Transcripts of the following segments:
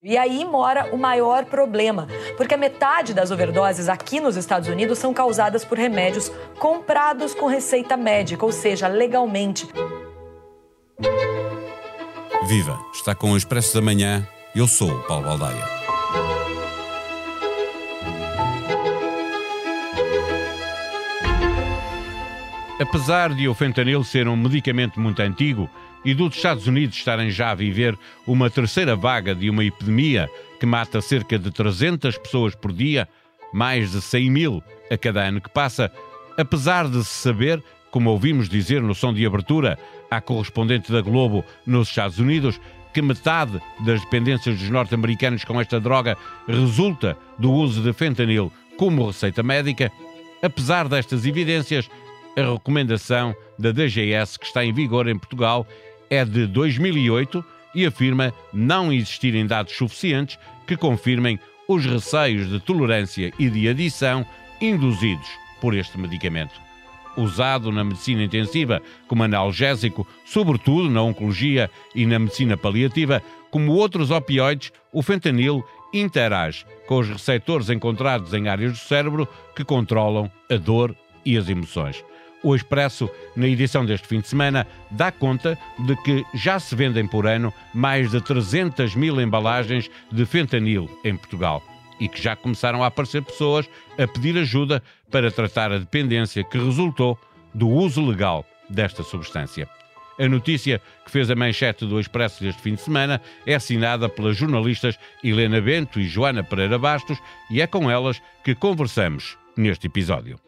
E aí mora o maior problema, porque a metade das overdoses aqui nos Estados Unidos são causadas por remédios comprados com receita médica, ou seja, legalmente. Viva! Está com o Expresso da Manhã. Eu sou o Paulo Baldaia. Apesar de o fentanil ser um medicamento muito antigo, e dos Estados Unidos estarem já a viver uma terceira vaga de uma epidemia que mata cerca de 300 pessoas por dia, mais de 100 mil a cada ano que passa, apesar de se saber, como ouvimos dizer no som de abertura à correspondente da Globo nos Estados Unidos, que metade das dependências dos norte-americanos com esta droga resulta do uso de fentanil como receita médica, apesar destas evidências, a recomendação da DGS que está em vigor em Portugal é de 2008 e afirma não existirem dados suficientes que confirmem os receios de tolerância e de adição induzidos por este medicamento. Usado na medicina intensiva como analgésico, sobretudo na oncologia e na medicina paliativa, como outros opioides, o fentanil interage com os receptores encontrados em áreas do cérebro que controlam a dor e as emoções. O Expresso, na edição deste fim de semana, dá conta de que já se vendem por ano mais de 300 mil embalagens de fentanil em Portugal e que já começaram a aparecer pessoas a pedir ajuda para tratar a dependência que resultou do uso legal desta substância. A notícia que fez a manchete do Expresso deste fim de semana é assinada pelas jornalistas Helena Bento e Joana Pereira Bastos e é com elas que conversamos neste episódio.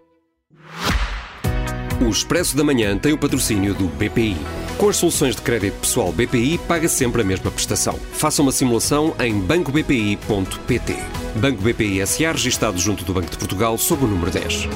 O Expresso da Manhã tem o patrocínio do BPI. Com as soluções de crédito pessoal BPI, paga sempre a mesma prestação. Faça uma simulação em bancobpi.pt. Banco BPI SA, registado junto do Banco de Portugal, sob o número 10.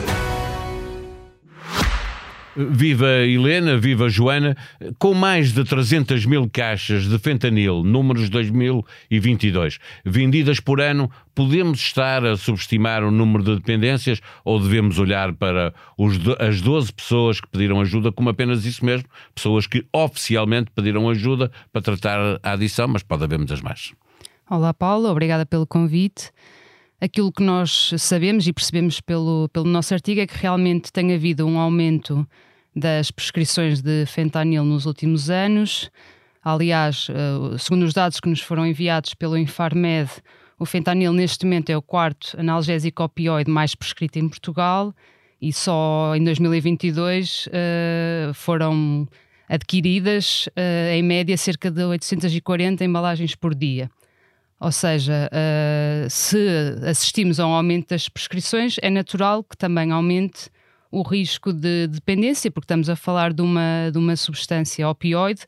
Viva Helena, viva Joana, com mais de 300 mil caixas de fentanil, números 2022, vendidas por ano, podemos estar a subestimar o número de dependências ou devemos olhar para os, as 12 pessoas que pediram ajuda como apenas isso mesmo, pessoas que oficialmente pediram ajuda para tratar a adição, mas pode haver muitas mais. Olá Paulo, obrigada pelo convite. Aquilo que nós sabemos e percebemos pelo, pelo nosso artigo é que realmente tem havido um aumento das prescrições de fentanil nos últimos anos. Aliás, eh, segundo os dados que nos foram enviados pelo Infarmed, o fentanil neste momento é o quarto analgésico opioide mais prescrito em Portugal e só em 2022 uh, foram adquiridas, uh, em média, cerca de 840 embalagens por dia. Ou seja, uh, se assistimos a um aumento das prescrições, é natural que também aumente o risco de dependência, porque estamos a falar de uma, de uma substância opioide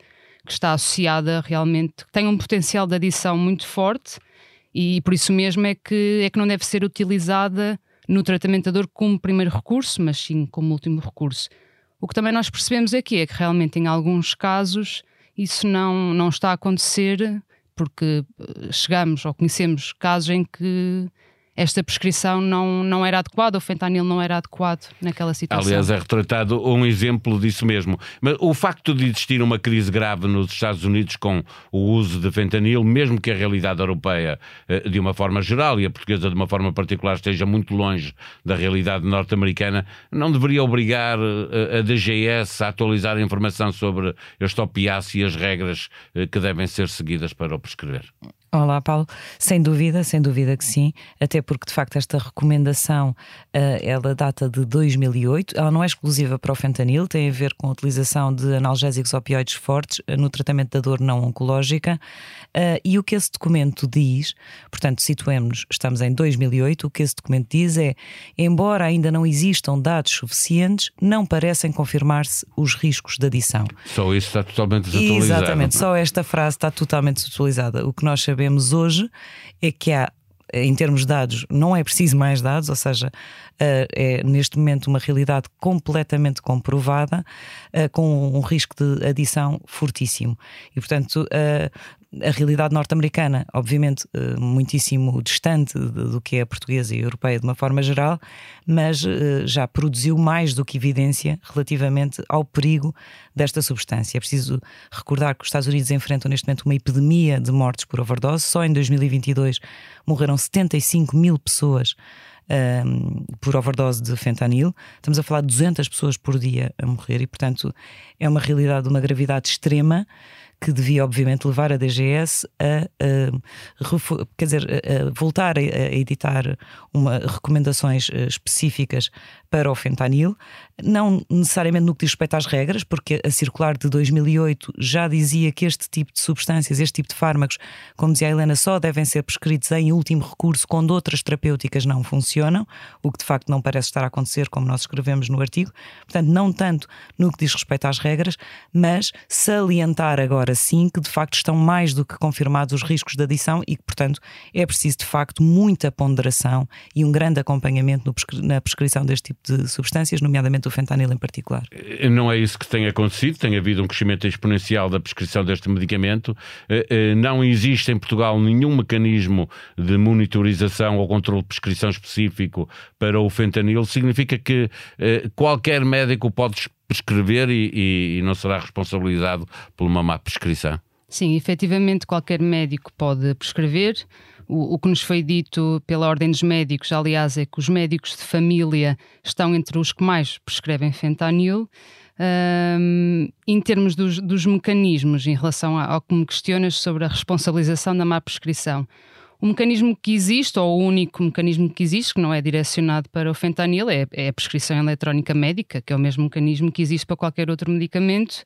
que está associada realmente, que tem um potencial de adição muito forte e por isso mesmo é que, é que não deve ser utilizada no tratamento da dor como primeiro recurso, mas sim como último recurso. O que também nós percebemos aqui é que realmente em alguns casos isso não, não está a acontecer porque eh, chegamos ou conhecemos casos em que esta prescrição não, não era adequada, o fentanil não era adequado naquela situação. Aliás, é retratado um exemplo disso mesmo. Mas o facto de existir uma crise grave nos Estados Unidos com o uso de fentanil, mesmo que a realidade europeia, eh, de uma forma geral, e a portuguesa de uma forma particular, esteja muito longe da realidade norte-americana, não deveria obrigar eh, a DGS a atualizar a informação sobre este opiáceo e as regras eh, que devem ser seguidas para o prescrever? Olá, Paulo. Sem dúvida, sem dúvida que sim, até porque de facto esta recomendação uh, ela data de 2008. Ela não é exclusiva para o fentanil, tem a ver com a utilização de analgésicos opioides fortes uh, no tratamento da dor não oncológica. Uh, e o que esse documento diz, portanto, situemos-nos, estamos em 2008, o que esse documento diz é: embora ainda não existam dados suficientes, não parecem confirmar-se os riscos de adição. Só isso está totalmente desatualizado. Exatamente, só esta frase está totalmente desatualizada. O que nós sabemos sabemos hoje é que há em termos de dados, não é preciso mais dados, ou seja, eh, é neste momento uma realidade completamente comprovada, eh, com um risco de adição fortíssimo. E, portanto, eh, a realidade norte-americana, obviamente, uh, muitíssimo distante do que é a portuguesa e a europeia de uma forma geral, mas uh, já produziu mais do que evidência relativamente ao perigo desta substância. É preciso recordar que os Estados Unidos enfrentam neste momento uma epidemia de mortes por overdose. Só em 2022 morreram 75 mil pessoas um, por overdose de fentanil. Estamos a falar de 200 pessoas por dia a morrer e, portanto, é uma realidade de uma gravidade extrema que devia, obviamente, levar a DGS a, a quer dizer, a, voltar a, editar uma, recomendações eh, específicas para o fentanil, não necessariamente no que diz respeito às regras, porque a circular de 2008 já dizia que este tipo de substâncias, este tipo de fármacos, como dizia a Helena, só devem ser prescritos em último recurso quando outras terapêuticas não funcionam, o que de facto não parece estar a acontecer, como nós escrevemos no artigo. Portanto, não tanto no que diz respeito às regras, mas salientar agora sim que de facto estão mais do que confirmados os riscos de adição e que, portanto, é preciso de facto muita ponderação e um grande acompanhamento na prescrição deste tipo de substâncias, nomeadamente o fentanil em particular. Eh, não é isso que tem acontecido, tem havido um crescimento exponencial da prescrição deste medicamento. Eh, eh, não existe em Portugal nenhum mecanismo de monitorização ou controle de prescrição específico para o fentanil. Significa que qualquer médico pode prescrever e, e não será responsabilizado por uma má prescrição. Sim, efetivamente qualquer médico pode prescrever. O, o, que nos foi dito pela Ordem dos Médicos, aliás, é que os médicos de família estão entre os que mais prescrevem fentanil. Um, em termos dos, dos, mecanismos, em relação ao que me questionas sobre a responsabilização da má prescrição, o mecanismo que existe, ou o único mecanismo que existe, que não é direcionado para o fentanil, é, é a prescrição eletrónica médica, que é o mesmo mecanismo que existe para qualquer outro medicamento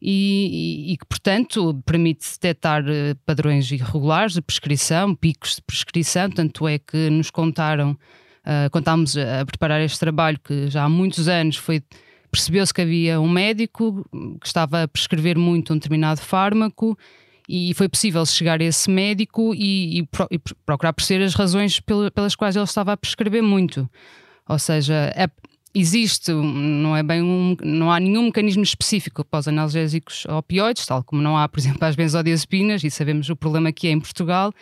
e, e, que, portanto, permite detectar eh, padrões irregulares de prescrição, picos de prescrição, tanto é que nos contaram, uh, estávamos a preparar este trabalho, que já há muitos anos foi percebeu-se que havia um médico que estava a prescrever muito um determinado fármaco e foi possível chegar a esse médico e, e, e procurar perceber as razões pelas quais ele estava a prescrever muito. Ou seja, é, existe, não é bem um, não há nenhum mecanismo específico para os analgésicos opioides, tal como não há, por exemplo, as benzodiazepinas, e sabemos o problema que é em Portugal.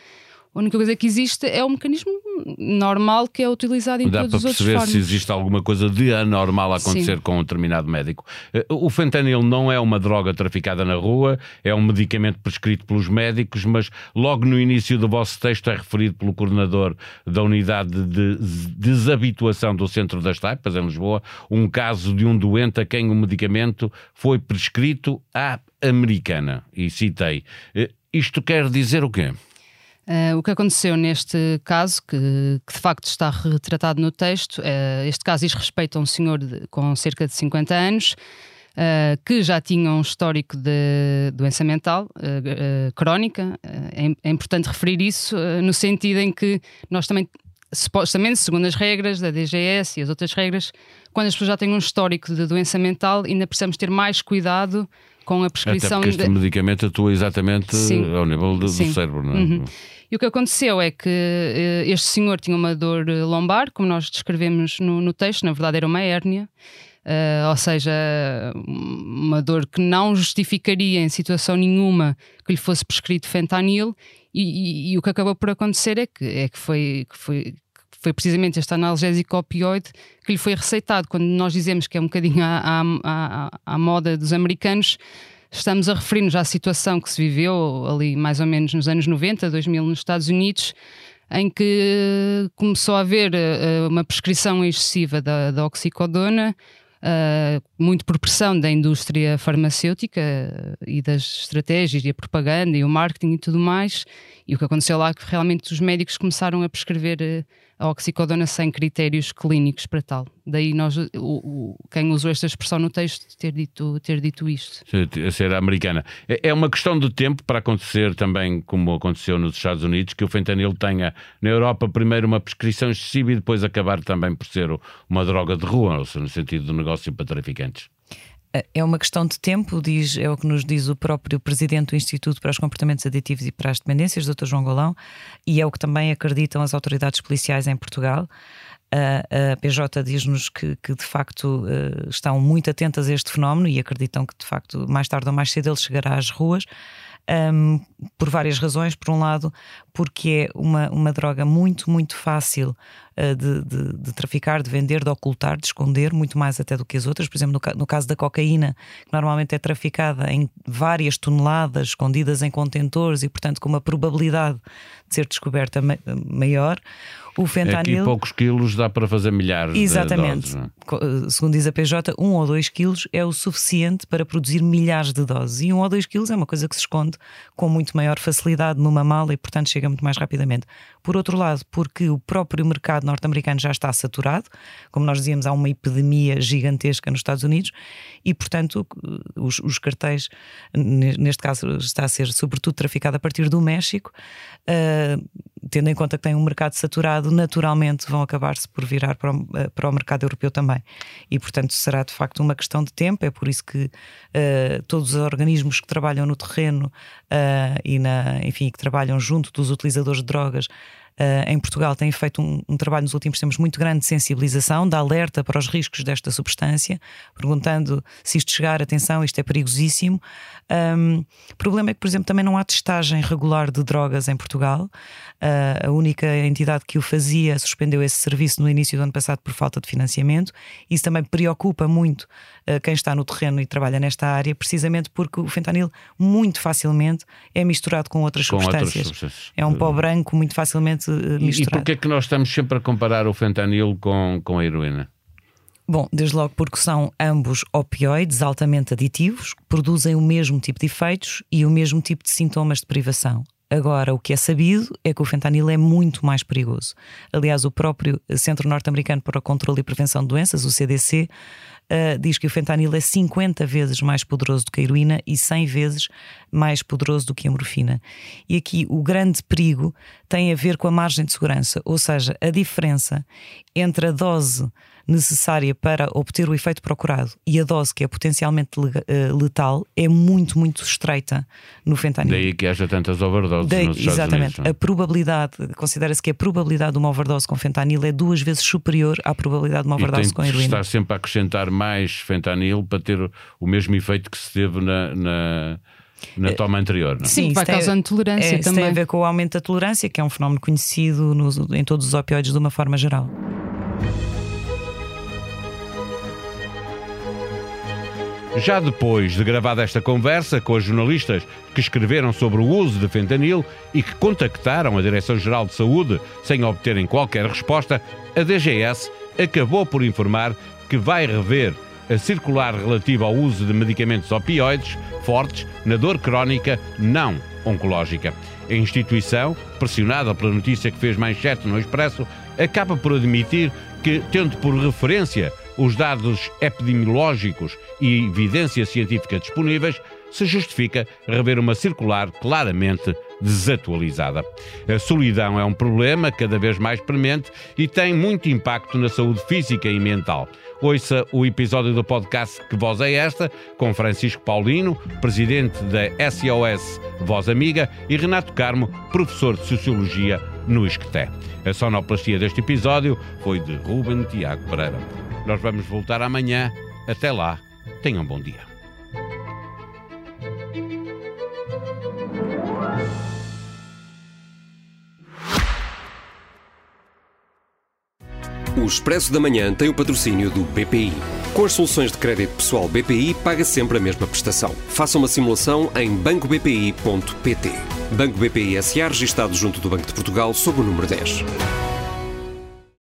A única coisa que existe é o mecanismo normal que é utilizado em Dá todos os outros Dá para perceber se existe alguma coisa de anormal a acontecer Sim. com um determinado médico. Eh, o fentanil não é uma droga traficada na rua, é um medicamento prescrito pelos médicos, mas logo no início do vosso texto é referido pelo coordenador da unidade de desabituação do Centro das Taipas, em Lisboa, um caso de um doente a quem o medicamento foi prescrito à americana. E citei. Eh, isto quer dizer o quê? Uh, o que aconteceu neste caso, que, que, de facto está retratado no texto, uh, este caso diz respeito a um senhor de, com cerca de 50 anos. Uh, que já tinha um histórico de doença mental crónica. É, é, importante referir isso no sentido em que nós também, supostamente, segundo as regras da DGS e as outras regras, quando as pessoas já têm um histórico de doença mental, ainda precisamos ter mais cuidado com a prescrição. Até porque este de... medicamento atua exatamente Sim. ao nível do, do cérebro, não é? Uhum. E o que aconteceu é que uh, este senhor tinha uma dor eh, lombar, como nós descrevemos no, no texto, na verdade era uma hérnia. Uh, ou seja, uma dor que não justificaria em situação nenhuma que lhe fosse prescrito fentanil, e, e, e o que acabou por acontecer é que, é que, foi, que foi, foi precisamente este analgésico opioide que lhe foi receitado. Quando nós dizemos que é um bocadinho à, à, à, à moda dos americanos, Estamos a referir-nos à situação que se viveu ali mais ou menos nos anos 90, 2000 nos Estados Unidos, em que começou a haver uh, uma prescrição excessiva da, da oxicodona, uh, muito por pressão da indústria farmacêutica e das estratégias e a propaganda e o marketing e tudo mais. E o que aconteceu lá é que realmente os médicos começaram a prescrever uh, a oxicodona sem critérios clínicos para tal. Daí nós, o, o, quem usou esta expressão no texto ter dito, ter dito isto. A ser americana. É, é uma questão de tempo para acontecer também, como aconteceu nos Estados Unidos, que o fentanil tenha na Europa primeiro uma prescrição excessiva e depois acabar também por ser uma droga de rua, ou seja, no sentido do negócio para traficantes. É uma questão de tempo, diz, é o que nos diz o próprio presidente do Instituto para os Comportamentos Aditivos e para as Dependências, Dr. João Golão, e é o que também acreditam as autoridades policiais em Portugal. A, a PJ diz-nos que, que, de facto eh, estão muito atentas a este fenómeno e acreditam que de facto mais tarde ou mais cedo ele chegará às ruas. um, por várias razões. Por um lado, porque é uma, uma droga muito, muito fácil de, de, de, traficar, de vender, de ocultar, de esconder, muito mais até do que as outras. Por exemplo, no, no caso da cocaína, que normalmente é traficada em várias toneladas, escondidas em contentores e, portanto, com uma probabilidade de ser descoberta maior. O fentanil. Aqui poucos quilos dá para fazer milhares Exatamente. de doses. É? Eh, segundo diz a PJ, um ou dois quilos é o suficiente para produzir milhares de doses. E um ou dois quilos é uma coisa que se esconde com muito maior facilidade numa mala e, portanto, chega muito mais rapidamente. Por outro lado, porque o próprio mercado norte-americano já está saturado, como nós dizíamos, há uma epidemia gigantesca nos Estados Unidos e, portanto, os, os cartéis, neste caso, está a ser sobretudo traficado a partir do México. Uh, tendo em conta que tem um mercado saturado, naturalmente vão acabar-se por virar para o, eh, para o, mercado europeu também. E, portanto, será de facto uma questão de tempo. É por isso que uh, todos os organismos que trabalham no terreno uh, e, na, enfim, que trabalham junto dos utilizadores de drogas uh, em Portugal têm feito um, um, trabalho nos últimos tempos muito grande de sensibilização, de alerta para os riscos desta substância, perguntando se isto chegar, atenção, isto é perigosíssimo. Um, o problema é que, por exemplo, também não há testagem regular de drogas em Portugal. Uh, a única entidade que o fazia suspendeu esse serviço no início do ano passado por falta de financiamento. Isso também preocupa muito uh, quem está no terreno e trabalha nesta área, precisamente porque o fentanil muito facilmente é misturado com outras com substâncias. Outras substâncias. É um pó branco muito facilmente uh, misturado. E, e porquê é que nós estamos sempre a comparar o fentanil com, com a heroína? Bom, desde logo porque são ambos opioides altamente aditivos, produzem o mesmo tipo de efeitos e o mesmo tipo de sintomas de privação. Agora, o que é sabido é que o fentanil é muito mais perigoso. Aliás, o próprio Centro Norte-Americano para o Controlo e Prevenção de Doenças, o CDC, uh, diz que o fentanil é 50 vezes mais poderoso do que a heroína e 100 vezes mais poderoso do que a morfina. E aqui o grande perigo tem a ver com a margem de segurança, ou seja, a diferença entre a dose necessária para obter o efeito procurado e a dose que é potencialmente eh, letal é muito, muito estreita no fentanil. Daí que haja tantas overdoses Daí, nos Exatamente. Unidos, a probabilidade, considera-se que a probabilidade de uma overdose com fentanil é duas vezes superior à probabilidade de uma overdose com heroína. Está sempre a acrescentar mais fentanil para ter o mesmo efeito que se teve na, na na toma anterior. Não? É? Sim, vai causando tolerância é, também. tem a ver com o aumento da tolerância, que é um fenómeno conhecido em todos os opioides de uma forma geral. Já depois de gravada esta conversa com os jornalistas que escreveram sobre o uso de fentanil e que contactaram a Direção-Geral de Saúde sem obterem qualquer resposta, a DGS acabou por informar que vai rever a circular relativa ao uso de medicamentos opioides fortes na dor crónica não oncológica. A instituição, pressionada pela notícia que fez manchete no Expresso, acaba por admitir que, tendo por referência os dados epidemiológicos e evidência científica disponíveis, se justifica rever uma circular claramente desatualizada. A solidão é um problema cada vez mais premente e tem muito impacto na saúde física e mental. Ouça o episódio do podcast Que Voz é Esta, com Francisco Paulino, presidente da SOS Voz Amiga, e Renato Carmo, professor de Sociologia no Isqueté. A sonoplastia deste episódio foi de Ruben Tiago Pereira. Nós vamos voltar amanhã. Até lá, tenham um bom dia. O Expresso da Manhã tem o patrocínio do BPI. Com as soluções de crédito pessoal BPI, paga sempre a mesma prestação. Faça uma simulação em bancobpi.pt. Banco BPI SA, registado junto do Banco de Portugal, sob o número 10.